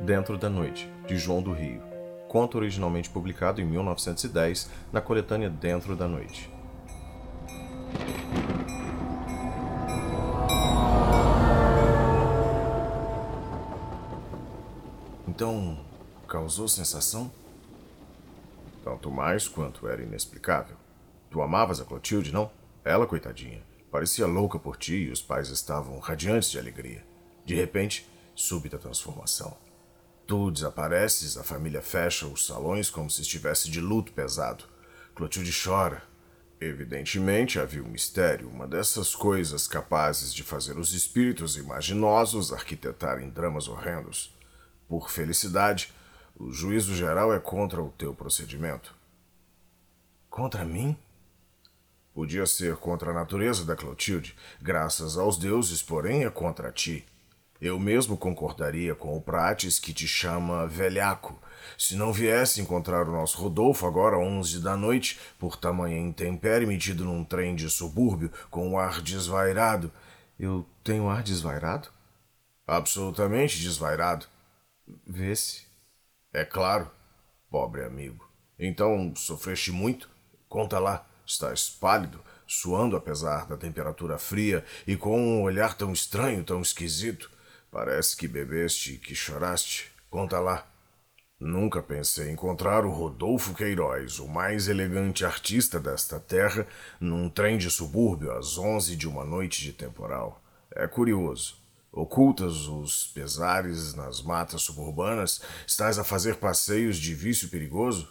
Dentro da Noite, de João do Rio. Conto originalmente publicado em 1910 na coletânea Dentro da Noite. Então, causou sensação? Tanto mais quanto era inexplicável. Tu amavas a Clotilde, não? Ela, coitadinha, parecia louca por ti e os pais estavam radiantes de alegria. De repente, súbita transformação. Tu desapareces, a família fecha os salões como se estivesse de luto pesado. Clotilde chora. Evidentemente havia um mistério, uma dessas coisas capazes de fazer os espíritos imaginosos arquitetarem dramas horrendos. Por felicidade, o juízo geral é contra o teu procedimento. Contra mim? Podia ser contra a natureza da Clotilde, graças aos deuses, porém é contra ti. Eu mesmo concordaria com o Prates que te chama velhaco. Se não viesse encontrar o nosso Rodolfo agora onze da noite, por tamanha intempérie metido num trem de subúrbio, com um ar desvairado. Eu tenho ar desvairado? Absolutamente desvairado. Vê-se. É claro, pobre amigo. Então, sofreste muito? Conta lá, estás pálido, suando apesar da temperatura fria e com um olhar tão estranho, tão esquisito. Parece que bebeste e que choraste. Conta lá. Nunca pensei encontrar o Rodolfo Queiroz, o mais elegante artista desta terra, num trem de subúrbio às onze de uma noite de temporal. É curioso. Ocultas os pesares nas matas suburbanas, estás a fazer passeios de vício perigoso?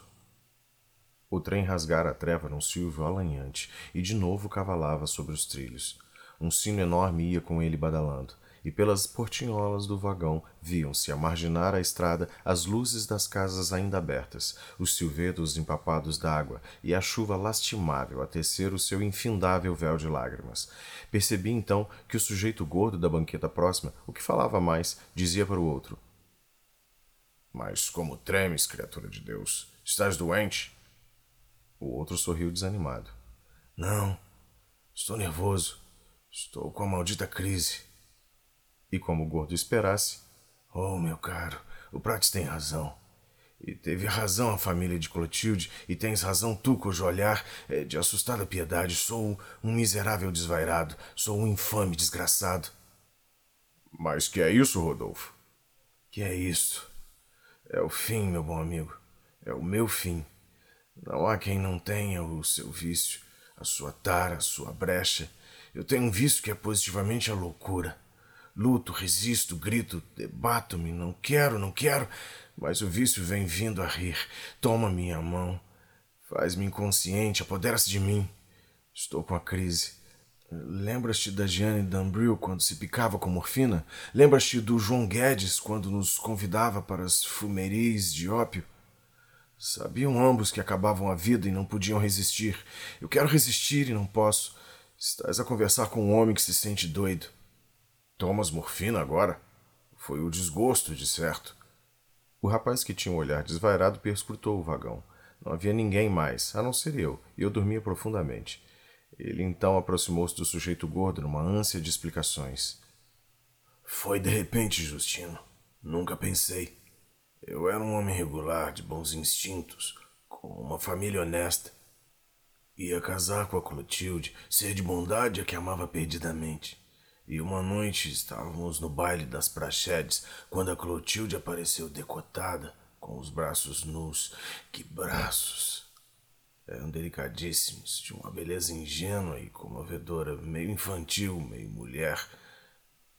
O trem rasgara a treva num silvio alanhante e de novo cavalava sobre os trilhos. Um sino enorme ia com ele badalando e pelas portinholas do vagão viam-se a marginar a estrada as luzes das casas ainda abertas, os silvedos empapados d'água e a chuva lastimável a tecer o seu infindável véu de lágrimas. Percebi então que o sujeito gordo da banqueta próxima, o que falava mais, dizia para o outro: Mas como tremes, criatura de Deus? Estás doente? O outro sorriu desanimado. Não, estou nervoso. Estou com a maldita crise. E como o gordo esperasse, Oh, meu caro, o Prates tem razão. E teve razão a família de Clotilde, e tens razão tu, cujo olhar é de assustada piedade. Sou um miserável desvairado, sou um infame desgraçado. Mas que é isso, Rodolfo? Que é isso? É o fim, meu bom amigo. É o meu fim. Não há quem não tenha o seu vício, a sua tara, a sua brecha. Eu tenho um vício que é positivamente a loucura. Luto, resisto, grito, debato-me, não quero, não quero, mas o vício vem vindo a rir. Toma minha mão, faz-me inconsciente, apodera-se de mim. Estou com a crise. Lembras-te da Jeanne Dambril quando se picava com morfina? Lembras-te do João Guedes quando nos convidava para as fumeris de ópio? Sabiam ambos que acabavam a vida e não podiam resistir. Eu quero resistir e não posso. Estás a conversar com um homem que se sente doido. Tomas morfina agora? Foi o desgosto, de certo. O rapaz que tinha um olhar desvairado perscrutou o vagão. Não havia ninguém mais, a não ser eu, e eu dormia profundamente. Ele então aproximou-se do sujeito gordo numa ânsia de explicações. Foi de repente, Justino. Nunca pensei. Eu era um homem regular, de bons instintos, com uma família honesta. Ia casar com a Clotilde, ser de bondade a que amava perdidamente. E uma noite estávamos no baile das praxedes quando a Clotilde apareceu decotada, com os braços nus. Que braços! Eram delicadíssimos, de uma beleza ingênua e comovedora, meio infantil, meio mulher.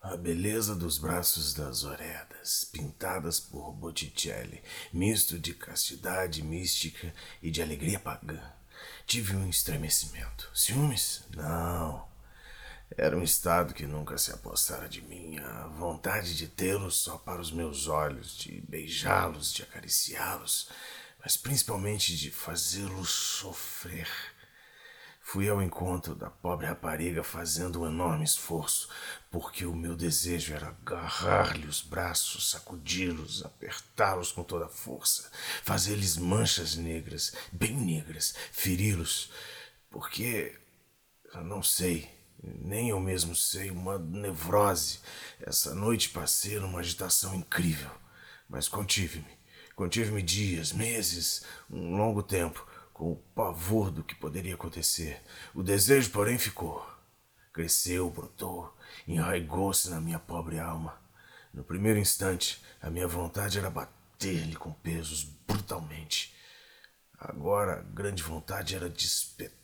A beleza dos braços das Oredas, pintadas por Botticelli, misto de castidade mística e de alegria pagã. Tive um estremecimento. Ciúmes? Não. Era um estado que nunca se apossara de mim, a vontade de tê-los só para os meus olhos, de beijá-los, de acariciá-los, mas principalmente de fazê-los sofrer. Fui ao encontro da pobre rapariga fazendo um enorme esforço, porque o meu desejo era agarrar-lhe os braços, sacudi-los, apertá-los com toda a força, fazer-lhes manchas negras, bem negras, feri-los, porque eu não sei nem eu mesmo sei, uma nevrose. Essa noite passei numa agitação incrível. mas contive-me. Contive-me dias, meses, um longo tempo, com o pavor do que poderia acontecer. O desejo, porém, ficou. Cresceu, brotou, enraigou-se na minha pobre alma. No primeiro instante, a minha vontade era bater-lhe com pesos brutalmente. Agora, a grande vontade era de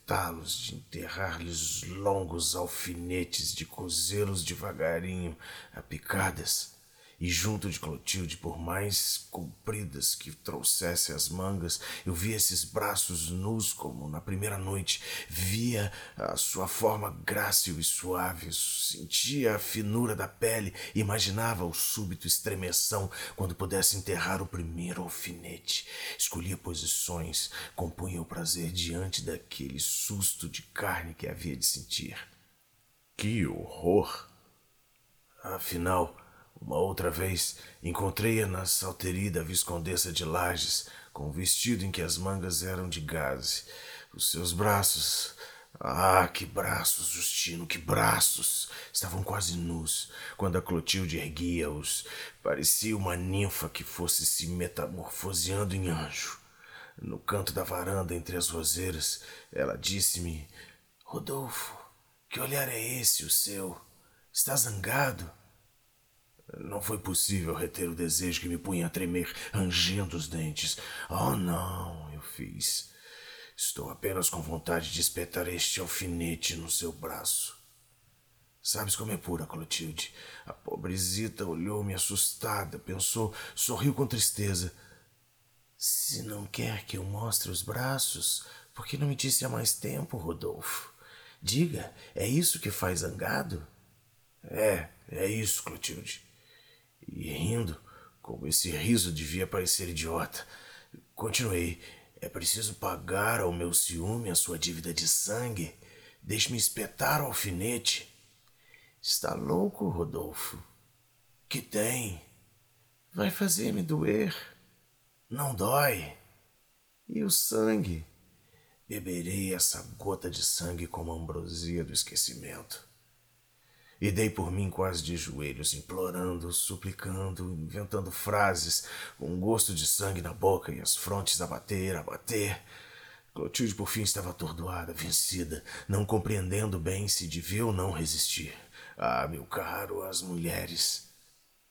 espetá-los, de enterrar-lhes longos alfinetes, de cozê-los devagarinho a picadas e junto de Clotilde, por mais compridas que trouxesse as mangas, eu via esses braços nus como na primeira noite, via a sua forma grácil e suave, sentia a finura da pele, imaginava o súbito estremeção quando pudesse enterrar o primeiro alfinete. Escolhia posições, compunha o prazer diante daquele susto de carne que havia de sentir. Que horror! Afinal, uma outra vez encontrei-a na salteria da Viscondessa de Lages, com um vestido em que as mangas eram de gaze. Os seus braços. Ah, que braços, Justino, que braços! Estavam quase nus quando a Clotilde erguia-os. Parecia uma ninfa que fosse se metamorfoseando em anjo. No canto da varanda, entre as roseiras, ela disse-me: Rodolfo, que olhar é esse, o seu? Está zangado? Não foi possível reter o desejo que me punha a tremer, rangendo os dentes. Oh, não, eu fiz. Estou apenas com vontade de espetar este alfinete no seu braço. Sabes como é pura, Clotilde? A pobrezita olhou-me assustada, pensou, sorriu com tristeza. Se não quer que eu mostre os braços, por que não me disse há mais tempo, Rodolfo? Diga, é isso que faz zangado? É, é isso, Clotilde. E rindo, como esse riso devia parecer idiota, continuei. É preciso pagar ao meu ciúme a sua dívida de sangue. Deixe-me espetar o alfinete. Está louco, Rodolfo? Que tem? Vai fazer-me doer. Não dói. E o sangue? Beberei essa gota de sangue como ambrosia do esquecimento. E dei por mim quase de joelhos, implorando, suplicando, inventando frases, com um gosto de sangue na boca e as frontes a bater, a bater. Clotilde por fim estava atordoada, vencida, não compreendendo bem se devia ou não resistir. Ah, meu caro, as mulheres.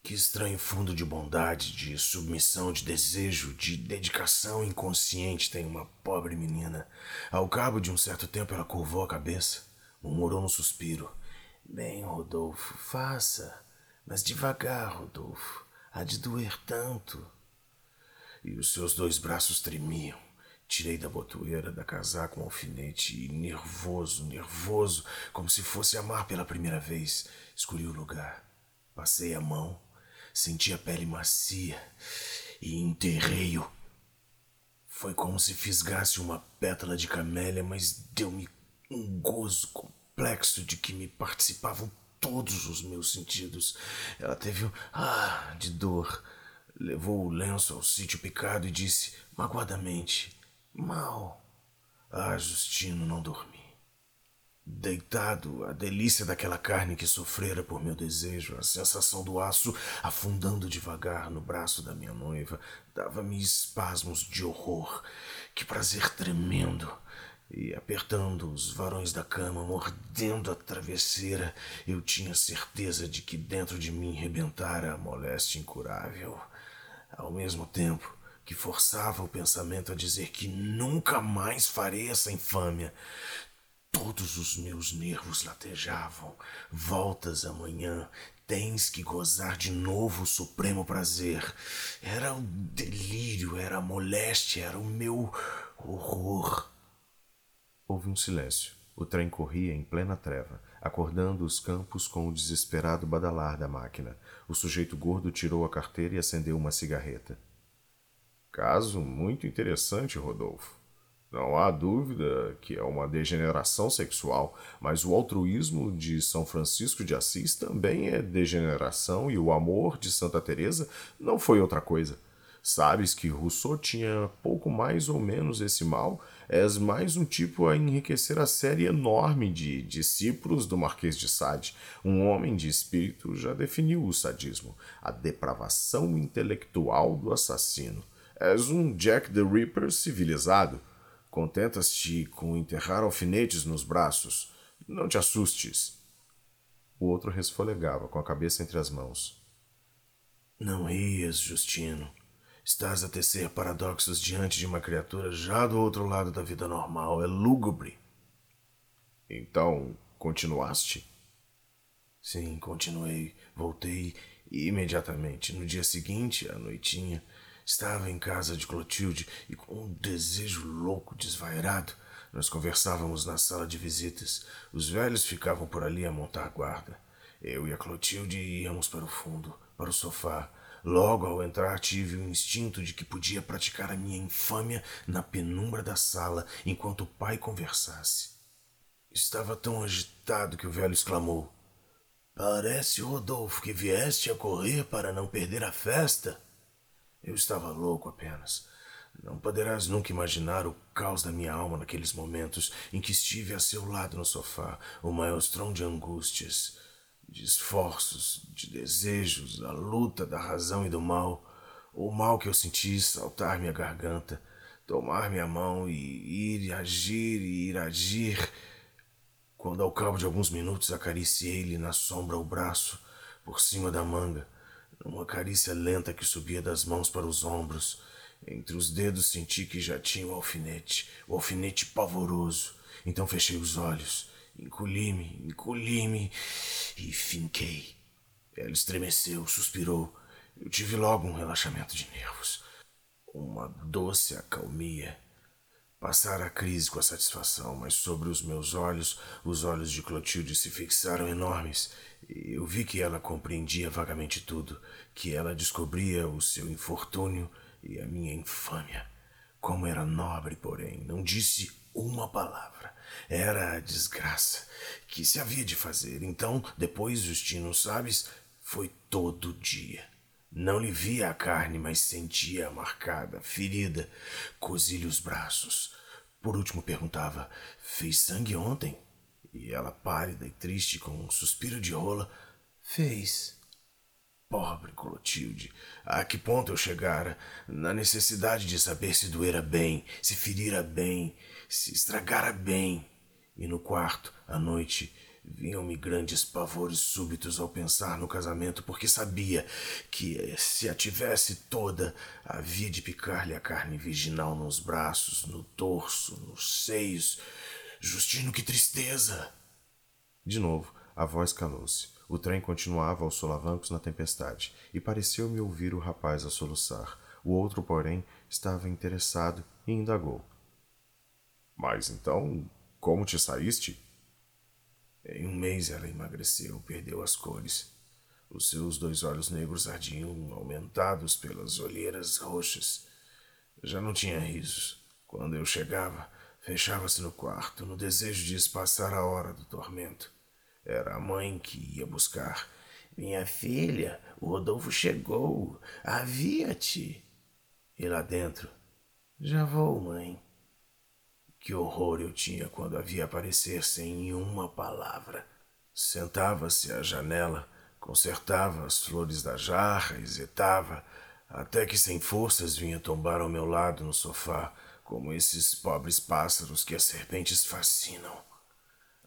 Que estranho fundo de bondade, de submissão, de desejo, de dedicação inconsciente tem uma pobre menina. Ao cabo de um certo tempo ela curvou a cabeça, murmurou um suspiro Bem, Rodolfo, faça, mas devagar, Rodolfo. Há de doer tanto. E os seus dois braços tremiam. Tirei da botoeira da casaca um alfinete e, nervoso, nervoso, como se fosse amar pela primeira vez, escolhi o lugar. Passei a mão, senti a pele macia e enterrei-o. Foi como se fisgasse uma pétala de camélia, mas deu-me um gozo complexo de que me participavam todos os meus sentidos. Ela teve um ah de dor. Levou o lenço ao sítio picado e disse magoadamente: Mal. Ah, Justino, não dormi. Deitado, a delícia daquela carne que sofrera por meu desejo, a sensação do aço afundando devagar no braço da minha noiva, dava-me espasmos de horror. Que prazer tremendo! E apertando os varões da cama, mordendo a travesseira, eu tinha certeza de que dentro de mim rebentara a moléstia incurável. Ao mesmo tempo que forçava o pensamento a dizer que nunca mais farei essa infâmia, todos os meus nervos latejavam. Voltas amanhã, tens que gozar de novo o supremo prazer. Era o delírio, era a moléstia, era o meu horror. Houve um silêncio. O trem corria em plena treva, acordando os campos com o desesperado badalar da máquina. O sujeito gordo tirou a carteira e acendeu uma cigarreta. Caso muito interessante, Rodolfo. Não há dúvida que é uma degeneração sexual, mas o altruísmo de São Francisco de Assis também é degeneração e o amor de Santa Teresa não foi outra coisa. Sabes que Rousseau tinha pouco mais ou menos esse mal? És mais um tipo a enriquecer a série enorme de discípulos do Marquês de Sade. Um homem de espírito já definiu o sadismo, a depravação intelectual do assassino. És um Jack the Ripper civilizado. Contentas-te com enterrar alfinetes nos braços. Não te assustes. O outro resfolegava com a cabeça entre as mãos. Não rias, Justino. Estás a tecer paradoxos diante de uma criatura já do outro lado da vida normal. É lúgubre. Então, continuaste? Sim, continuei. Voltei imediatamente. No dia seguinte, à noitinha, estava em casa de Clotilde e com um desejo louco, desvairado. Nós conversávamos na sala de visitas. Os velhos ficavam por ali a montar guarda. Eu e a Clotilde íamos para o fundo, para o sofá, Logo ao entrar, tive o instinto de que podia praticar a minha infâmia na penumbra da sala enquanto o pai conversasse. Estava tão agitado que o velho exclamou: Parece, Rodolfo, que vieste a correr para não perder a festa. Eu estava louco apenas. Não poderás nunca imaginar o caos da minha alma naqueles momentos em que estive a seu lado no sofá, o maelstrom de angústias de esforços, de desejos, a luta da razão e do mal, o mal que eu senti saltar minha garganta, tomar minha mão e ir agir e ir agir. Quando ao cabo de alguns minutos acariciei-lhe na sombra o braço, por cima da manga, numa carícia lenta que subia das mãos para os ombros, entre os dedos senti que já tinha o alfinete, o alfinete pavoroso. Então fechei os olhos Encolhi-me, encolhi-me e finquei. Ela estremeceu, suspirou. Eu tive logo um relaxamento de nervos. Uma doce acalmia. Passara a crise com a satisfação, mas sobre os meus olhos, os olhos de Clotilde se fixaram enormes. Eu vi que ela compreendia vagamente tudo, que ela descobria o seu infortúnio e a minha infâmia. Como era nobre, porém, não disse uma palavra. Era a desgraça que se havia de fazer. Então, depois, Justino, sabes, foi todo dia. Não lhe via a carne, mas sentia-a marcada, ferida. Cozi-lhe os braços. Por último perguntava: Fez sangue ontem? E ela, pálida e triste, com um suspiro de rola, fez. Pobre Clotilde, a que ponto eu chegara? Na necessidade de saber se doera bem, se ferira bem, se estragara bem. E no quarto, à noite, vinham-me grandes pavores súbitos ao pensar no casamento, porque sabia que, se a tivesse toda, havia de picar-lhe a carne virginal nos braços, no torso, nos seios. Justino, que tristeza! De novo, a voz calou-se. O trem continuava aos solavancos na tempestade, e pareceu-me ouvir o rapaz a soluçar. O outro, porém, estava interessado e indagou. Mas então, como te saíste? Em um mês ela emagreceu, perdeu as cores. Os seus dois olhos negros ardiam, aumentados pelas olheiras roxas. Já não tinha risos. Quando eu chegava, fechava-se no quarto, no desejo de espaçar a hora do tormento. Era a mãe que ia buscar. Minha filha, o Rodolfo chegou. Havia-te. E lá dentro. Já vou, mãe. Que horror eu tinha quando a via aparecer sem uma palavra. Sentava-se à janela, consertava as flores da jarra, hesitava, até que sem forças vinha tombar ao meu lado no sofá, como esses pobres pássaros que as serpentes fascinam.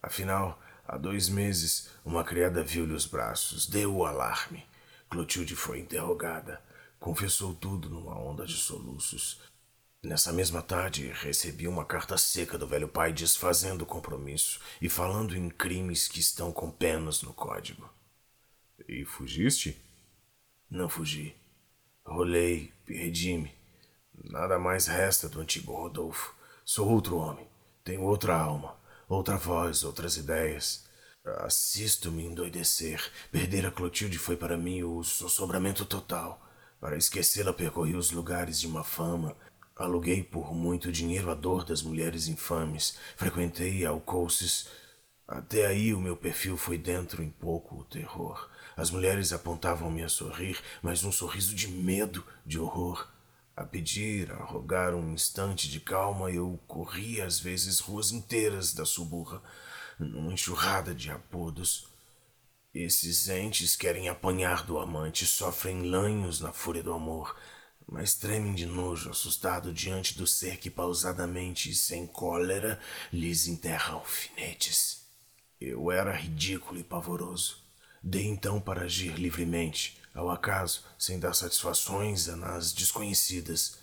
Afinal, Há dois meses, uma criada viu-lhe os braços, deu o alarme. Clotilde foi interrogada. Confessou tudo numa onda de soluços. Nessa mesma tarde, recebi uma carta seca do velho pai desfazendo o compromisso e falando em crimes que estão com penas no código. E fugiste? Não fugi. Rolei, perdi-me. Nada mais resta do antigo Rodolfo. Sou outro homem. Tenho outra alma. Outra voz, outras ideias. Assisto-me endoidecer. Perder a Clotilde foi para mim o sossobramento total. Para esquecê-la, percorri os lugares de uma fama. Aluguei por muito dinheiro a dor das mulheres infames. Frequentei alcouces. Até aí o meu perfil foi dentro em pouco o terror. As mulheres apontavam-me a sorrir, mas um sorriso de medo, de horror. a pedir, a rogar um instante de calma, eu corria às vezes ruas inteiras da suburra, numa enxurrada de apodos. Esses entes querem apanhar do amante, sofrem lanhos na fúria do amor, mas tremem de nojo, assustado diante do ser que pausadamente e sem cólera lhes enterra alfinetes. Eu era ridículo e pavoroso. Dei então para agir livremente, ao acaso, sem dar satisfações a nas desconhecidas.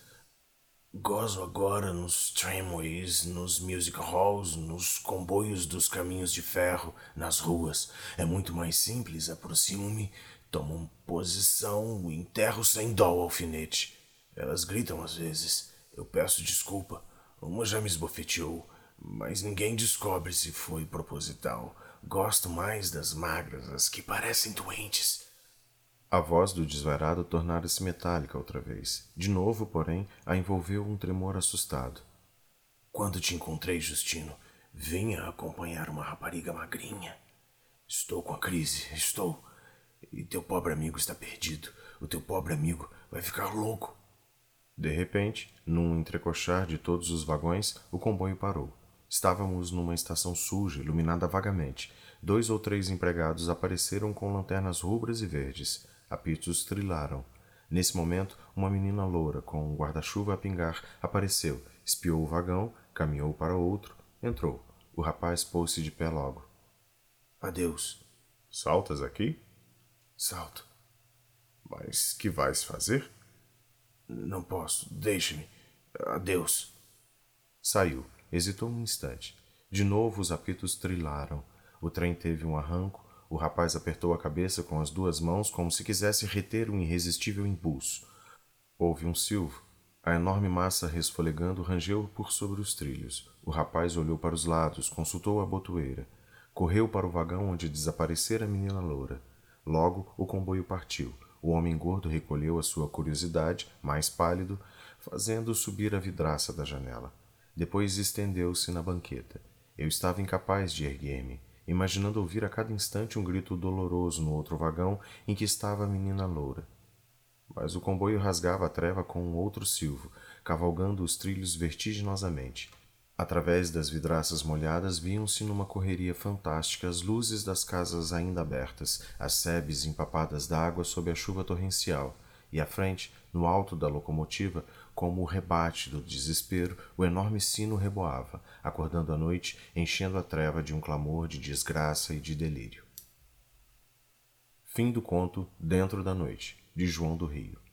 Gozo agora nos tramways, nos music halls, nos comboios dos caminhos de ferro, nas ruas. É muito mais simples, aproximo-me, tomo posição, enterro sem dó o alfinete. Elas gritam às vezes. Eu peço desculpa. Uma já me esbofeteou, mas ninguém descobre se foi proposital. Gosto mais das magras, as que parecem doentes. A voz do desvairado tornara-se metálica outra vez. De novo, porém, a envolveu um tremor assustado. Quando te encontrei, Justino, vinha acompanhar uma rapariga magrinha. Estou com a crise, estou. E teu pobre amigo está perdido. O teu pobre amigo vai ficar louco. De repente, num entrecochar de todos os vagões, o comboio parou. Estávamos numa estação suja, iluminada vagamente. Dois ou três empregados apareceram com lanternas rubras e verdes. Apitos trilaram. Nesse momento, uma menina loura, com um guarda-chuva a pingar, apareceu, espiou o vagão, caminhou para outro, entrou. O rapaz pôs-se de pé logo. Adeus. Saltas aqui? Salto. Mas que vais fazer? Não posso. Deixe-me. Adeus. Saiu. Hesitou um instante. De novo os apitos trilaram. O trem teve um arranco, o rapaz apertou a cabeça com as duas mãos como se quisesse reter um irresistível impulso. Houve um silvo. A enorme massa resfolegando rangeu por sobre os trilhos. O rapaz olhou para os lados, consultou a botoeira. Correu para o vagão onde desaparecera a menina loura. Logo o comboio partiu. O homem gordo recolheu a sua curiosidade, mais pálido, fazendo subir a vidraça da janela. Depois estendeu-se na banqueta. Eu estava incapaz de erguer-me imaginando ouvir a cada instante um grito doloroso no outro vagão em que estava a menina loura. Mas o comboio rasgava a treva com um outro silvo, cavalgando os trilhos vertiginosamente. Através das vidraças molhadas viam-se numa correria fantástica as luzes das casas ainda abertas, as sebes empapadas d'água sob a chuva torrencial, e à frente, no alto da locomotiva, como o rebate do desespero, o enorme sino reboava, acordando a noite, enchendo a treva de um clamor de desgraça e de delírio. Fim do conto Dentro da Noite, de João do Rio.